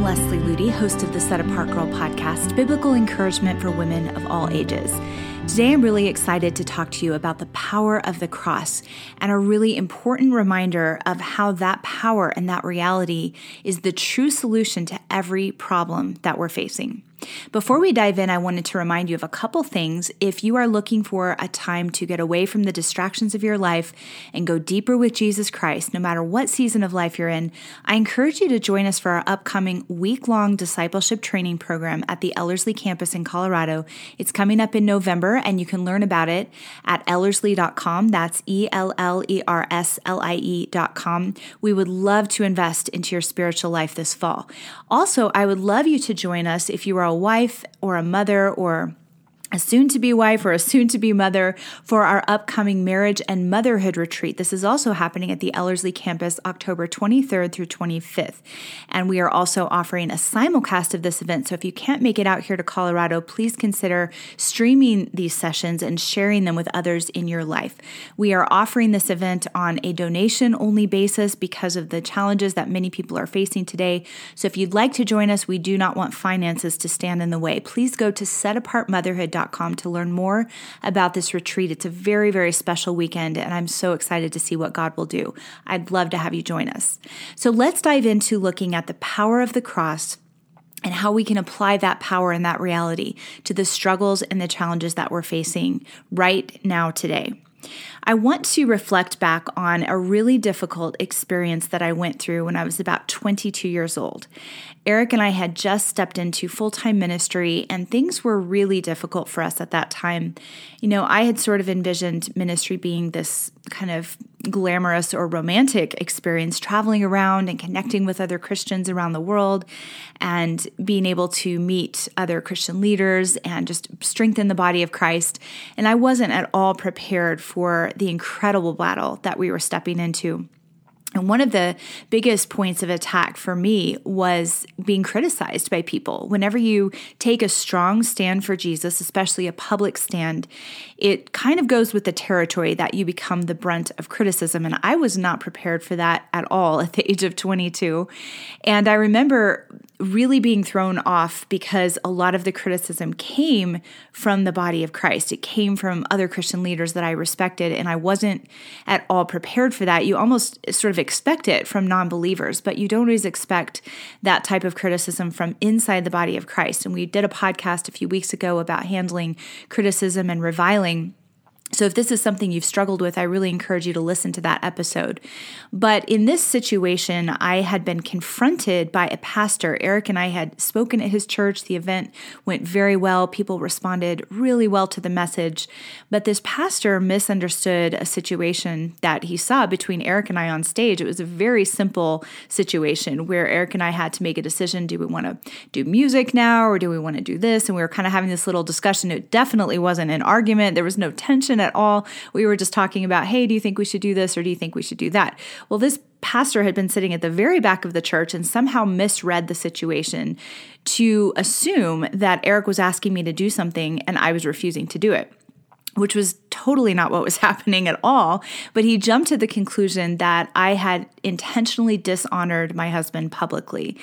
I'm Leslie Ludy, host of the Set Apart Girl podcast, biblical encouragement for women of all ages. Today, I'm really excited to talk to you about the power of the cross and a really important reminder of how that power and that reality is the true solution to every problem that we're facing. Before we dive in, I wanted to remind you of a couple things. If you are looking for a time to get away from the distractions of your life and go deeper with Jesus Christ, no matter what season of life you're in, I encourage you to join us for our upcoming week long discipleship training program at the Ellerslie campus in Colorado. It's coming up in November, and you can learn about it at ellerslie.com. That's E L L E R S L I E.com. We would love to invest into your spiritual life this fall. Also, I would love you to join us if you are a wife or a mother or a soon to be wife or a soon to be mother for our upcoming marriage and motherhood retreat. This is also happening at the Ellerslie campus October 23rd through 25th. And we are also offering a simulcast of this event. So if you can't make it out here to Colorado, please consider streaming these sessions and sharing them with others in your life. We are offering this event on a donation only basis because of the challenges that many people are facing today. So if you'd like to join us, we do not want finances to stand in the way. Please go to setapartmotherhood.com to learn more about this retreat. It's a very, very special weekend, and I'm so excited to see what God will do. I'd love to have you join us. So let's dive into looking at the power of the cross and how we can apply that power and that reality to the struggles and the challenges that we're facing right now today. I want to reflect back on a really difficult experience that I went through when I was about 22 years old. Eric and I had just stepped into full time ministry, and things were really difficult for us at that time. You know, I had sort of envisioned ministry being this kind of glamorous or romantic experience, traveling around and connecting with other Christians around the world and being able to meet other Christian leaders and just strengthen the body of Christ. And I wasn't at all prepared for the incredible battle that we were stepping into. And one of the biggest points of attack for me was being criticized by people. Whenever you take a strong stand for Jesus, especially a public stand, it kind of goes with the territory that you become the brunt of criticism. And I was not prepared for that at all at the age of 22. And I remember really being thrown off because a lot of the criticism came from the body of Christ. It came from other Christian leaders that I respected, and I wasn't at all prepared for that. You almost sort of expect it from non believers, but you don't always expect that type of criticism from inside the body of Christ. And we did a podcast a few weeks ago about handling criticism and reviling. So, if this is something you've struggled with, I really encourage you to listen to that episode. But in this situation, I had been confronted by a pastor. Eric and I had spoken at his church. The event went very well. People responded really well to the message. But this pastor misunderstood a situation that he saw between Eric and I on stage. It was a very simple situation where Eric and I had to make a decision do we want to do music now or do we want to do this? And we were kind of having this little discussion. It definitely wasn't an argument, there was no tension at all. We were just talking about, hey, do you think we should do this or do you think we should do that? Well, this pastor had been sitting at the very back of the church and somehow misread the situation to assume that Eric was asking me to do something and I was refusing to do it which was totally not what was happening at all. But he jumped to the conclusion that I had intentionally dishonored my husband publicly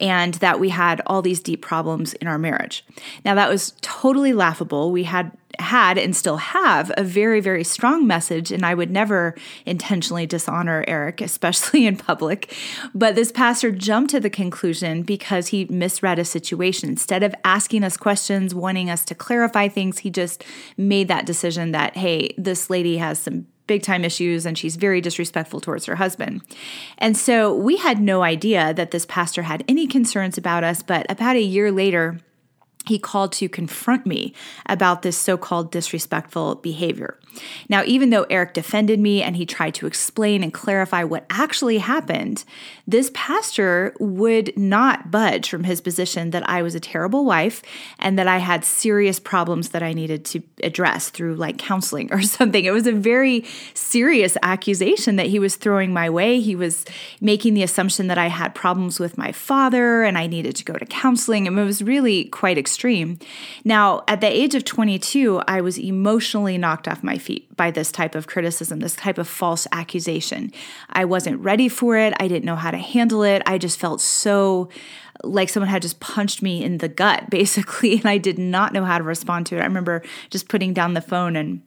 and that we had all these deep problems in our marriage. Now, that was totally laughable. We had had and still have a very, very strong message, and I would never intentionally dishonor Eric, especially in public. But this pastor jumped to the conclusion because he misread a situation. Instead of asking us questions, wanting us to clarify things, he just made that decision that, hey, this lady has some big time issues and she's very disrespectful towards her husband. And so we had no idea that this pastor had any concerns about us, but about a year later, he called to confront me about this so called disrespectful behavior. Now, even though Eric defended me and he tried to explain and clarify what actually happened, this pastor would not budge from his position that I was a terrible wife and that I had serious problems that I needed to address through like counseling or something. It was a very serious accusation that he was throwing my way. He was making the assumption that I had problems with my father and I needed to go to counseling. And it was really quite extreme. Now, at the age of 22, I was emotionally knocked off my feet by this type of criticism, this type of false accusation. I wasn't ready for it. I didn't know how to handle it. I just felt so like someone had just punched me in the gut, basically, and I did not know how to respond to it. I remember just putting down the phone and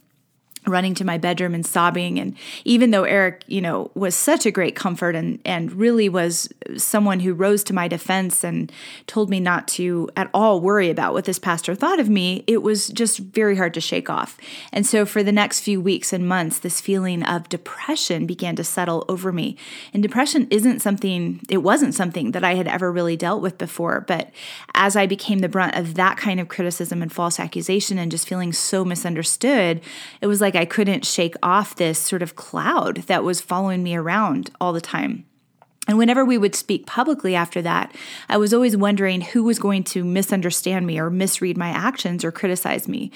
running to my bedroom and sobbing. And even though Eric you know was such a great comfort and and really was someone who rose to my defense and told me not to at all worry about what this pastor thought of me it was just very hard to shake off. And so for the next few weeks and months this feeling of depression began to settle over me. And depression isn't something it wasn't something that I had ever really dealt with before. But as I became the brunt of that kind of criticism and false accusation and just feeling so misunderstood it was like like I couldn't shake off this sort of cloud that was following me around all the time. And whenever we would speak publicly after that, I was always wondering who was going to misunderstand me or misread my actions or criticize me.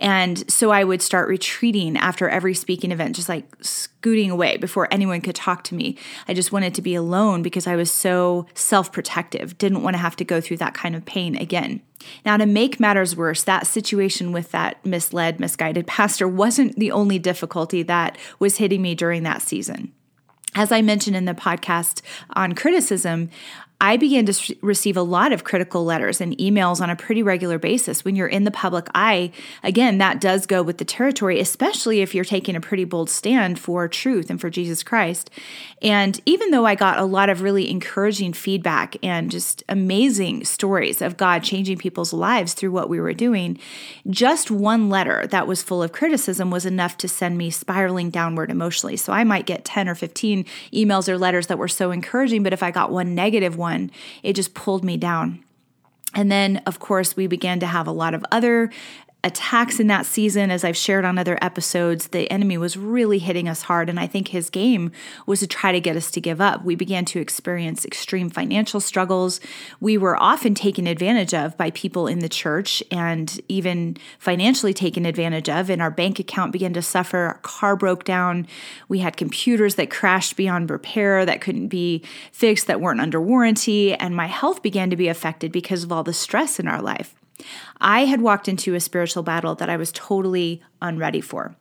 And so I would start retreating after every speaking event, just like scooting away before anyone could talk to me. I just wanted to be alone because I was so self protective, didn't want to have to go through that kind of pain again. Now, to make matters worse, that situation with that misled, misguided pastor wasn't the only difficulty that was hitting me during that season. As I mentioned in the podcast on criticism, I began to receive a lot of critical letters and emails on a pretty regular basis. When you're in the public eye, again, that does go with the territory, especially if you're taking a pretty bold stand for truth and for Jesus Christ. And even though I got a lot of really encouraging feedback and just amazing stories of God changing people's lives through what we were doing, just one letter that was full of criticism was enough to send me spiraling downward emotionally. So I might get 10 or 15 emails or letters that were so encouraging, but if I got one negative one, one, it just pulled me down. And then, of course, we began to have a lot of other attacks in that season, as I've shared on other episodes, the enemy was really hitting us hard. And I think his game was to try to get us to give up. We began to experience extreme financial struggles. We were often taken advantage of by people in the church and even financially taken advantage of. And our bank account began to suffer. Our car broke down. We had computers that crashed beyond repair that couldn't be fixed, that weren't under warranty. And my health began to be affected because of all the stress in our life. I had walked into a spiritual battle that I was totally unready for.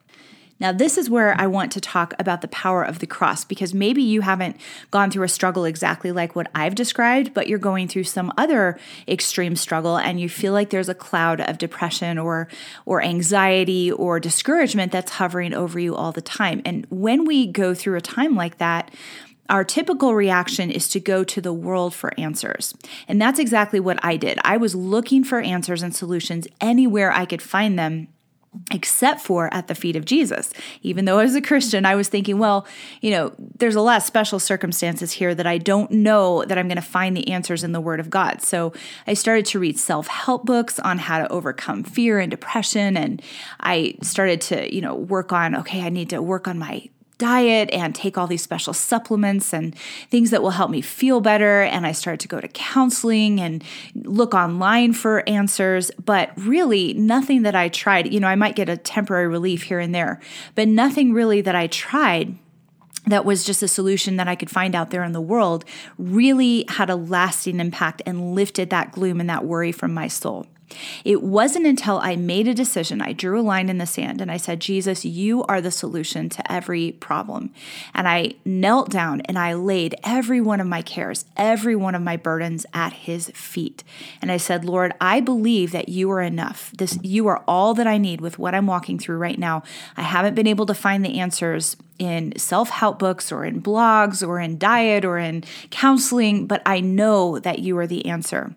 Now, this is where I want to talk about the power of the cross because maybe you haven't gone through a struggle exactly like what I've described, but you're going through some other extreme struggle and you feel like there's a cloud of depression or or anxiety or discouragement that's hovering over you all the time. And when we go through a time like that, our typical reaction is to go to the world for answers. And that's exactly what I did. I was looking for answers and solutions anywhere I could find them except for at the feet of Jesus. Even though I was a Christian, I was thinking, well, you know, there's a lot of special circumstances here that I don't know that I'm going to find the answers in the Word of God. So I started to read self help books on how to overcome fear and depression. And I started to, you know, work on, okay, I need to work on my diet and take all these special supplements and things that will help me feel better. And I started to go to counseling and look online for answers. But really, nothing that I tried, you know, I might get a temporary relief here and there, but nothing really that I tried that was just a solution that I could find out there in the world really had a lasting impact and lifted that gloom and that worry from my soul. It wasn't until I made a decision, I drew a line in the sand and I said, Jesus, you are the solution to every problem. And I knelt down and I laid every one of my cares, every one of my burdens at his feet. And I said, Lord, I believe that you are enough. This you are all that I need with what I'm walking through right now. I haven't been able to find the answers in self help books or in blogs or in diet or in counseling, but I know that you are the answer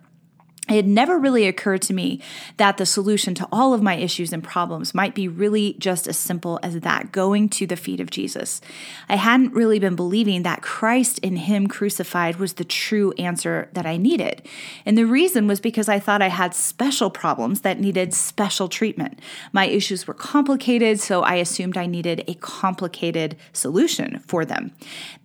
it had never really occurred to me that the solution to all of my issues and problems might be really just as simple as that going to the feet of Jesus. I hadn't really been believing that Christ in Him crucified was the true answer that I needed. And the reason was because I thought I had special problems that needed special treatment. My issues were complicated, so I assumed I needed a complicated solution for them.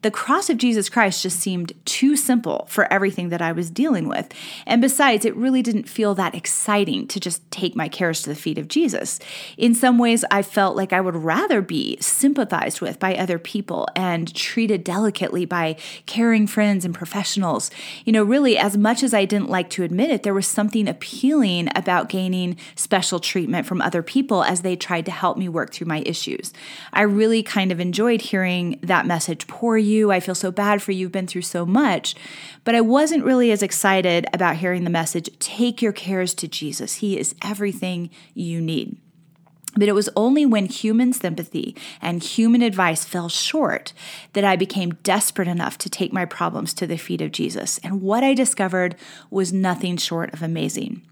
The cross of Jesus Christ just seemed too simple for everything that I was dealing with. And besides, it really didn't feel that exciting to just take my cares to the feet of Jesus. In some ways, I felt like I would rather be sympathized with by other people and treated delicately by caring friends and professionals. You know, really, as much as I didn't like to admit it, there was something appealing about gaining special treatment from other people as they tried to help me work through my issues. I really kind of enjoyed hearing that message poor you. I feel so bad for you. You've been through so much. But I wasn't really as excited about hearing the message take your cares to Jesus. He is everything you need. But it was only when human sympathy and human advice fell short that I became desperate enough to take my problems to the feet of Jesus. And what I discovered was nothing short of amazing.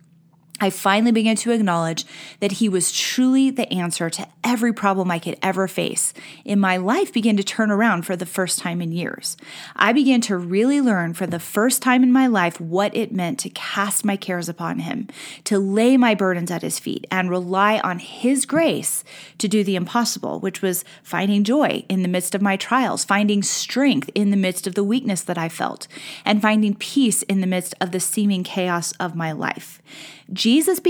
I finally began to acknowledge that he was truly the answer to every problem I could ever face. And my life began to turn around for the first time in years. I began to really learn for the first time in my life what it meant to cast my cares upon him, to lay my burdens at his feet, and rely on his grace to do the impossible, which was finding joy in the midst of my trials, finding strength in the midst of the weakness that I felt, and finding peace in the midst of the seeming chaos of my life.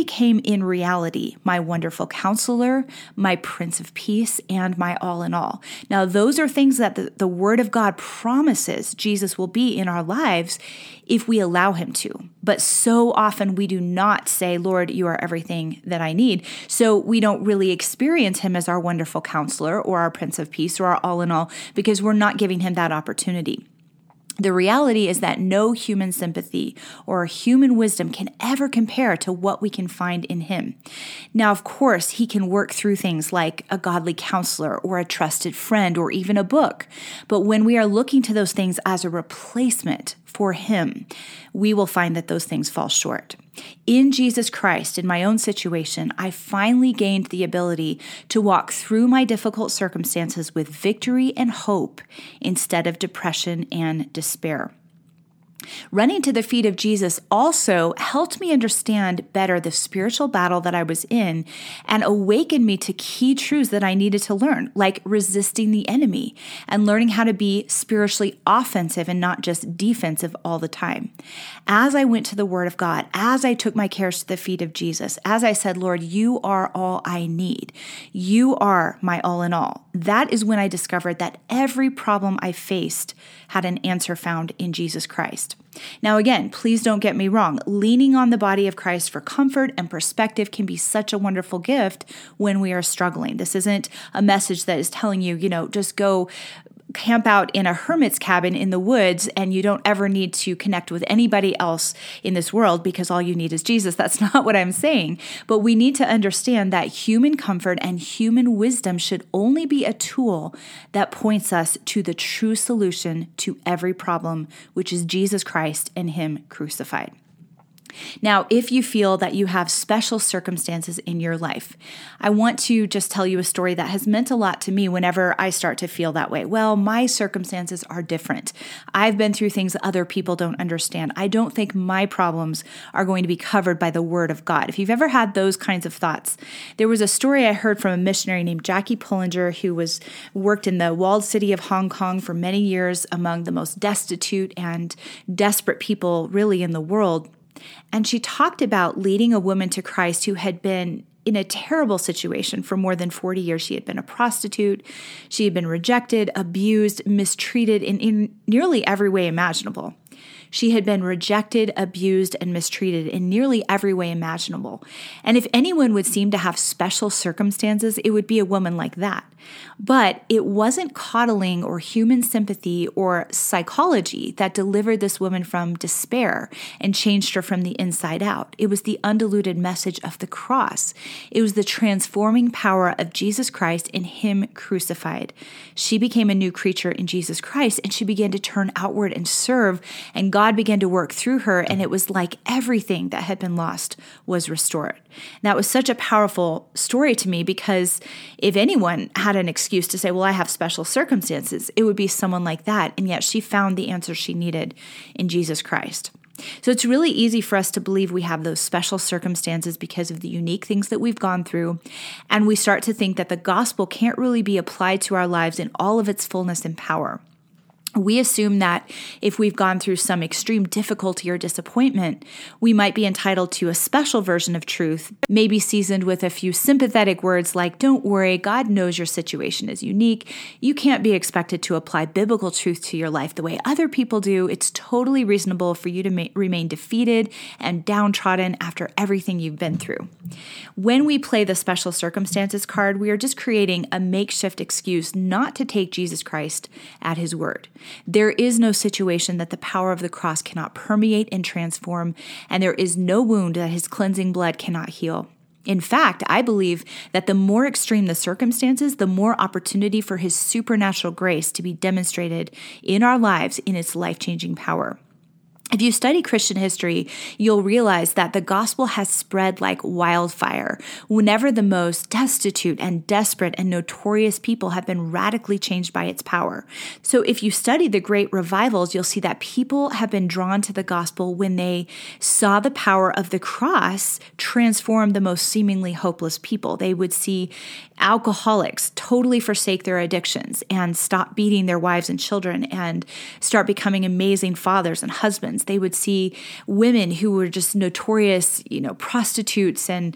Became in reality my wonderful counselor, my prince of peace, and my all in all. Now, those are things that the, the word of God promises Jesus will be in our lives if we allow him to. But so often we do not say, Lord, you are everything that I need. So we don't really experience him as our wonderful counselor or our prince of peace or our all in all because we're not giving him that opportunity. The reality is that no human sympathy or human wisdom can ever compare to what we can find in Him. Now, of course, He can work through things like a godly counselor or a trusted friend or even a book. But when we are looking to those things as a replacement for Him, we will find that those things fall short. In Jesus Christ, in my own situation, I finally gained the ability to walk through my difficult circumstances with victory and hope instead of depression and despair. Running to the feet of Jesus also helped me understand better the spiritual battle that I was in and awakened me to key truths that I needed to learn, like resisting the enemy and learning how to be spiritually offensive and not just defensive all the time. As I went to the Word of God, as I took my cares to the feet of Jesus, as I said, Lord, you are all I need, you are my all in all, that is when I discovered that every problem I faced had an answer found in Jesus Christ. Now, again, please don't get me wrong. Leaning on the body of Christ for comfort and perspective can be such a wonderful gift when we are struggling. This isn't a message that is telling you, you know, just go camp out in a hermit's cabin in the woods and you don't ever need to connect with anybody else in this world because all you need is Jesus. That's not what I'm saying. But we need to understand that human comfort and human wisdom should only be a tool that points us to the true solution to every problem, which is Jesus Christ and Him crucified. Now, if you feel that you have special circumstances in your life, I want to just tell you a story that has meant a lot to me whenever I start to feel that way. Well, my circumstances are different. I've been through things that other people don't understand. I don't think my problems are going to be covered by the word of God. If you've ever had those kinds of thoughts, there was a story I heard from a missionary named Jackie Pullinger who was worked in the walled city of Hong Kong for many years among the most destitute and desperate people really in the world. And she talked about leading a woman to Christ who had been in a terrible situation for more than 40 years. She had been a prostitute. She had been rejected, abused, mistreated in, in nearly every way imaginable. She had been rejected, abused, and mistreated in nearly every way imaginable. And if anyone would seem to have special circumstances, it would be a woman like that. But it wasn't coddling or human sympathy or psychology that delivered this woman from despair and changed her from the inside out. It was the undiluted message of the cross. It was the transforming power of Jesus Christ and Him crucified. She became a new creature in Jesus Christ and she began to turn outward and serve, and God began to work through her. And it was like everything that had been lost was restored. That was such a powerful story to me because if anyone had an excuse to say, Well, I have special circumstances, it would be someone like that. And yet she found the answer she needed in Jesus Christ. So it's really easy for us to believe we have those special circumstances because of the unique things that we've gone through. And we start to think that the gospel can't really be applied to our lives in all of its fullness and power. We assume that if we've gone through some extreme difficulty or disappointment, we might be entitled to a special version of truth, maybe seasoned with a few sympathetic words like, Don't worry, God knows your situation is unique. You can't be expected to apply biblical truth to your life the way other people do. It's totally reasonable for you to ma- remain defeated and downtrodden after everything you've been through. When we play the special circumstances card, we are just creating a makeshift excuse not to take Jesus Christ at his word. There is no situation that the power of the cross cannot permeate and transform, and there is no wound that his cleansing blood cannot heal. In fact, I believe that the more extreme the circumstances, the more opportunity for his supernatural grace to be demonstrated in our lives in its life changing power. If you study Christian history, you'll realize that the gospel has spread like wildfire whenever the most destitute and desperate and notorious people have been radically changed by its power. So, if you study the great revivals, you'll see that people have been drawn to the gospel when they saw the power of the cross transform the most seemingly hopeless people. They would see alcoholics totally forsake their addictions and stop beating their wives and children and start becoming amazing fathers and husbands they would see women who were just notorious, you know, prostitutes and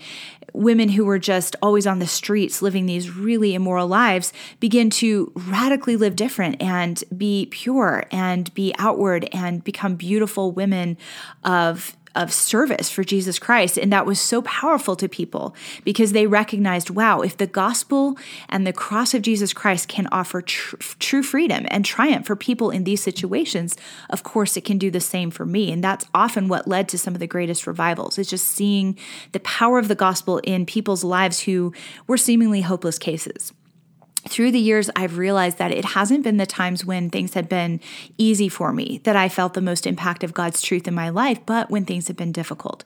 women who were just always on the streets living these really immoral lives begin to radically live different and be pure and be outward and become beautiful women of of service for Jesus Christ. And that was so powerful to people because they recognized wow, if the gospel and the cross of Jesus Christ can offer tr- true freedom and triumph for people in these situations, of course it can do the same for me. And that's often what led to some of the greatest revivals, is just seeing the power of the gospel in people's lives who were seemingly hopeless cases through the years, I've realized that it hasn't been the times when things had been easy for me that I felt the most impact of God's truth in my life, but when things have been difficult.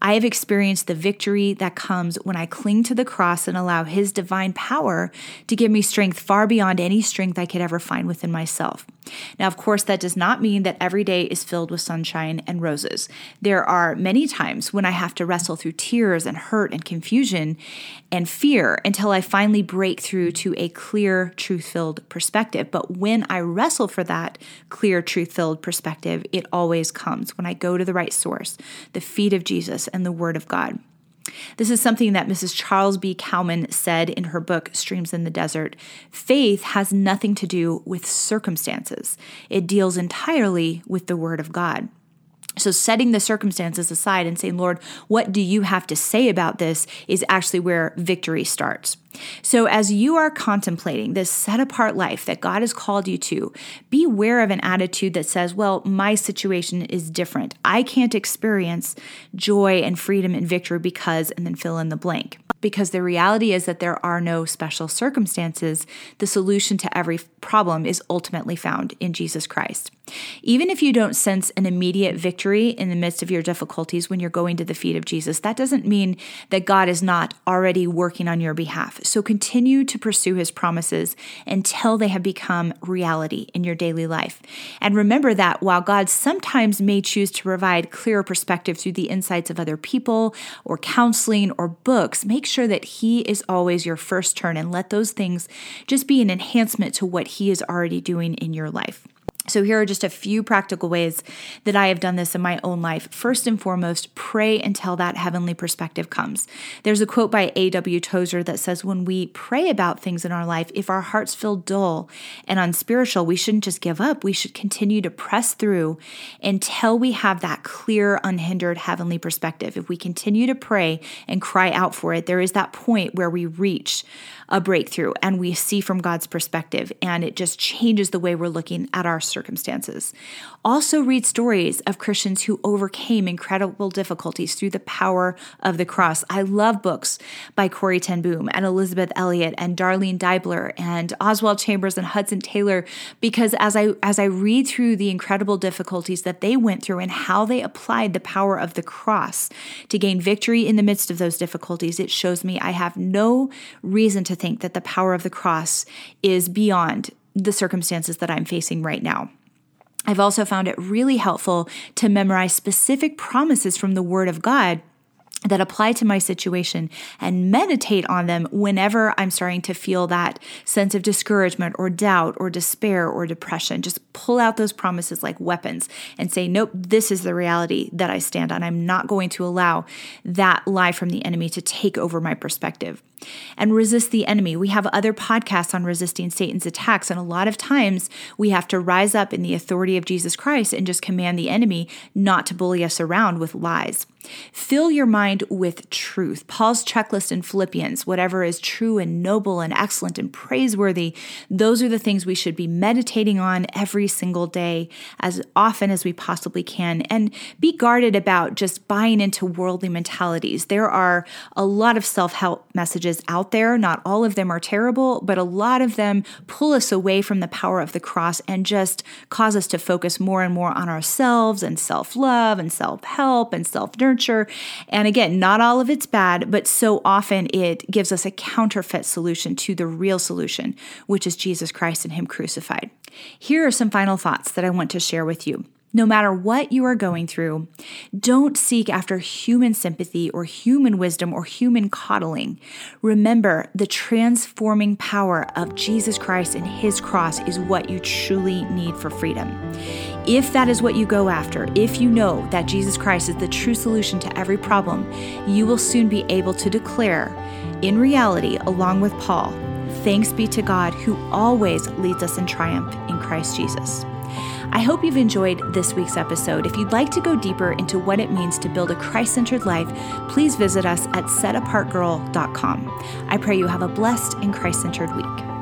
I have experienced the victory that comes when I cling to the cross and allow His divine power to give me strength far beyond any strength I could ever find within myself. Now, of course, that does not mean that every day is filled with sunshine and roses. There are many times when I have to wrestle through tears and hurt and confusion and fear until I finally break through to a clear, truth filled perspective. But when I wrestle for that clear, truth filled perspective, it always comes when I go to the right source, the feet of Jesus and the Word of God. This is something that Mrs. Charles B. Cowman said in her book, Streams in the Desert. Faith has nothing to do with circumstances, it deals entirely with the Word of God. So, setting the circumstances aside and saying, Lord, what do you have to say about this is actually where victory starts. So, as you are contemplating this set apart life that God has called you to, beware of an attitude that says, Well, my situation is different. I can't experience joy and freedom and victory because, and then fill in the blank. Because the reality is that there are no special circumstances. The solution to every problem is ultimately found in Jesus Christ. Even if you don't sense an immediate victory in the midst of your difficulties when you're going to the feet of Jesus, that doesn't mean that God is not already working on your behalf. So continue to pursue his promises until they have become reality in your daily life. And remember that while God sometimes may choose to provide clearer perspective through the insights of other people or counseling or books, make sure that he is always your first turn and let those things just be an enhancement to what he is already doing in your life. So, here are just a few practical ways that I have done this in my own life. First and foremost, pray until that heavenly perspective comes. There's a quote by A.W. Tozer that says, When we pray about things in our life, if our hearts feel dull and unspiritual, we shouldn't just give up. We should continue to press through until we have that clear, unhindered heavenly perspective. If we continue to pray and cry out for it, there is that point where we reach a breakthrough and we see from God's perspective, and it just changes the way we're looking at our circumstances. Also, read stories of Christians who overcame incredible difficulties through the power of the cross. I love books by Corrie ten Boom and Elisabeth Elliot and Darlene Deibler and Oswald Chambers and Hudson Taylor because as I as I read through the incredible difficulties that they went through and how they applied the power of the cross to gain victory in the midst of those difficulties, it shows me I have no reason think that the power of the cross is beyond the circumstances that I'm facing right now. I've also found it really helpful to memorize specific promises from the Word of God that apply to my situation and meditate on them whenever I'm starting to feel that sense of discouragement or doubt or despair or depression. Just pull out those promises like weapons and say, nope, this is the reality that I stand on. I'm not going to allow that lie from the enemy to take over my perspective and resist the enemy. We have other podcasts on resisting Satan's attacks, and a lot of times we have to rise up in the authority of Jesus Christ and just command the enemy not to bully us around with lies. Fill your mind with truth. Paul's checklist in Philippians, whatever is true and noble and excellent and praiseworthy, those are the things we should be meditating on every single day as often as we possibly can. And be guarded about just buying into worldly mentalities. There are a lot of self help messages messages out there. Not all of them are terrible, but a lot of them pull us away from the power of the cross and just cause us to focus more and more on ourselves and self love and self help and self nurture. And again, not all of it's bad, but so often it gives us a counterfeit solution to the real solution, which is Jesus Christ and Him crucified. Here are some final thoughts that I want to share with you. No matter what you are going through, don't seek after human sympathy or human wisdom or human coddling. Remember, the transforming power of Jesus Christ and his cross is what you truly need for freedom. If that is what you go after, if you know that Jesus Christ is the true solution to every problem, you will soon be able to declare, in reality, along with Paul, thanks be to God who always leads us in triumph in Christ Jesus. I hope you've enjoyed this week's episode. If you'd like to go deeper into what it means to build a Christ centered life, please visit us at setapartgirl.com. I pray you have a blessed and Christ centered week.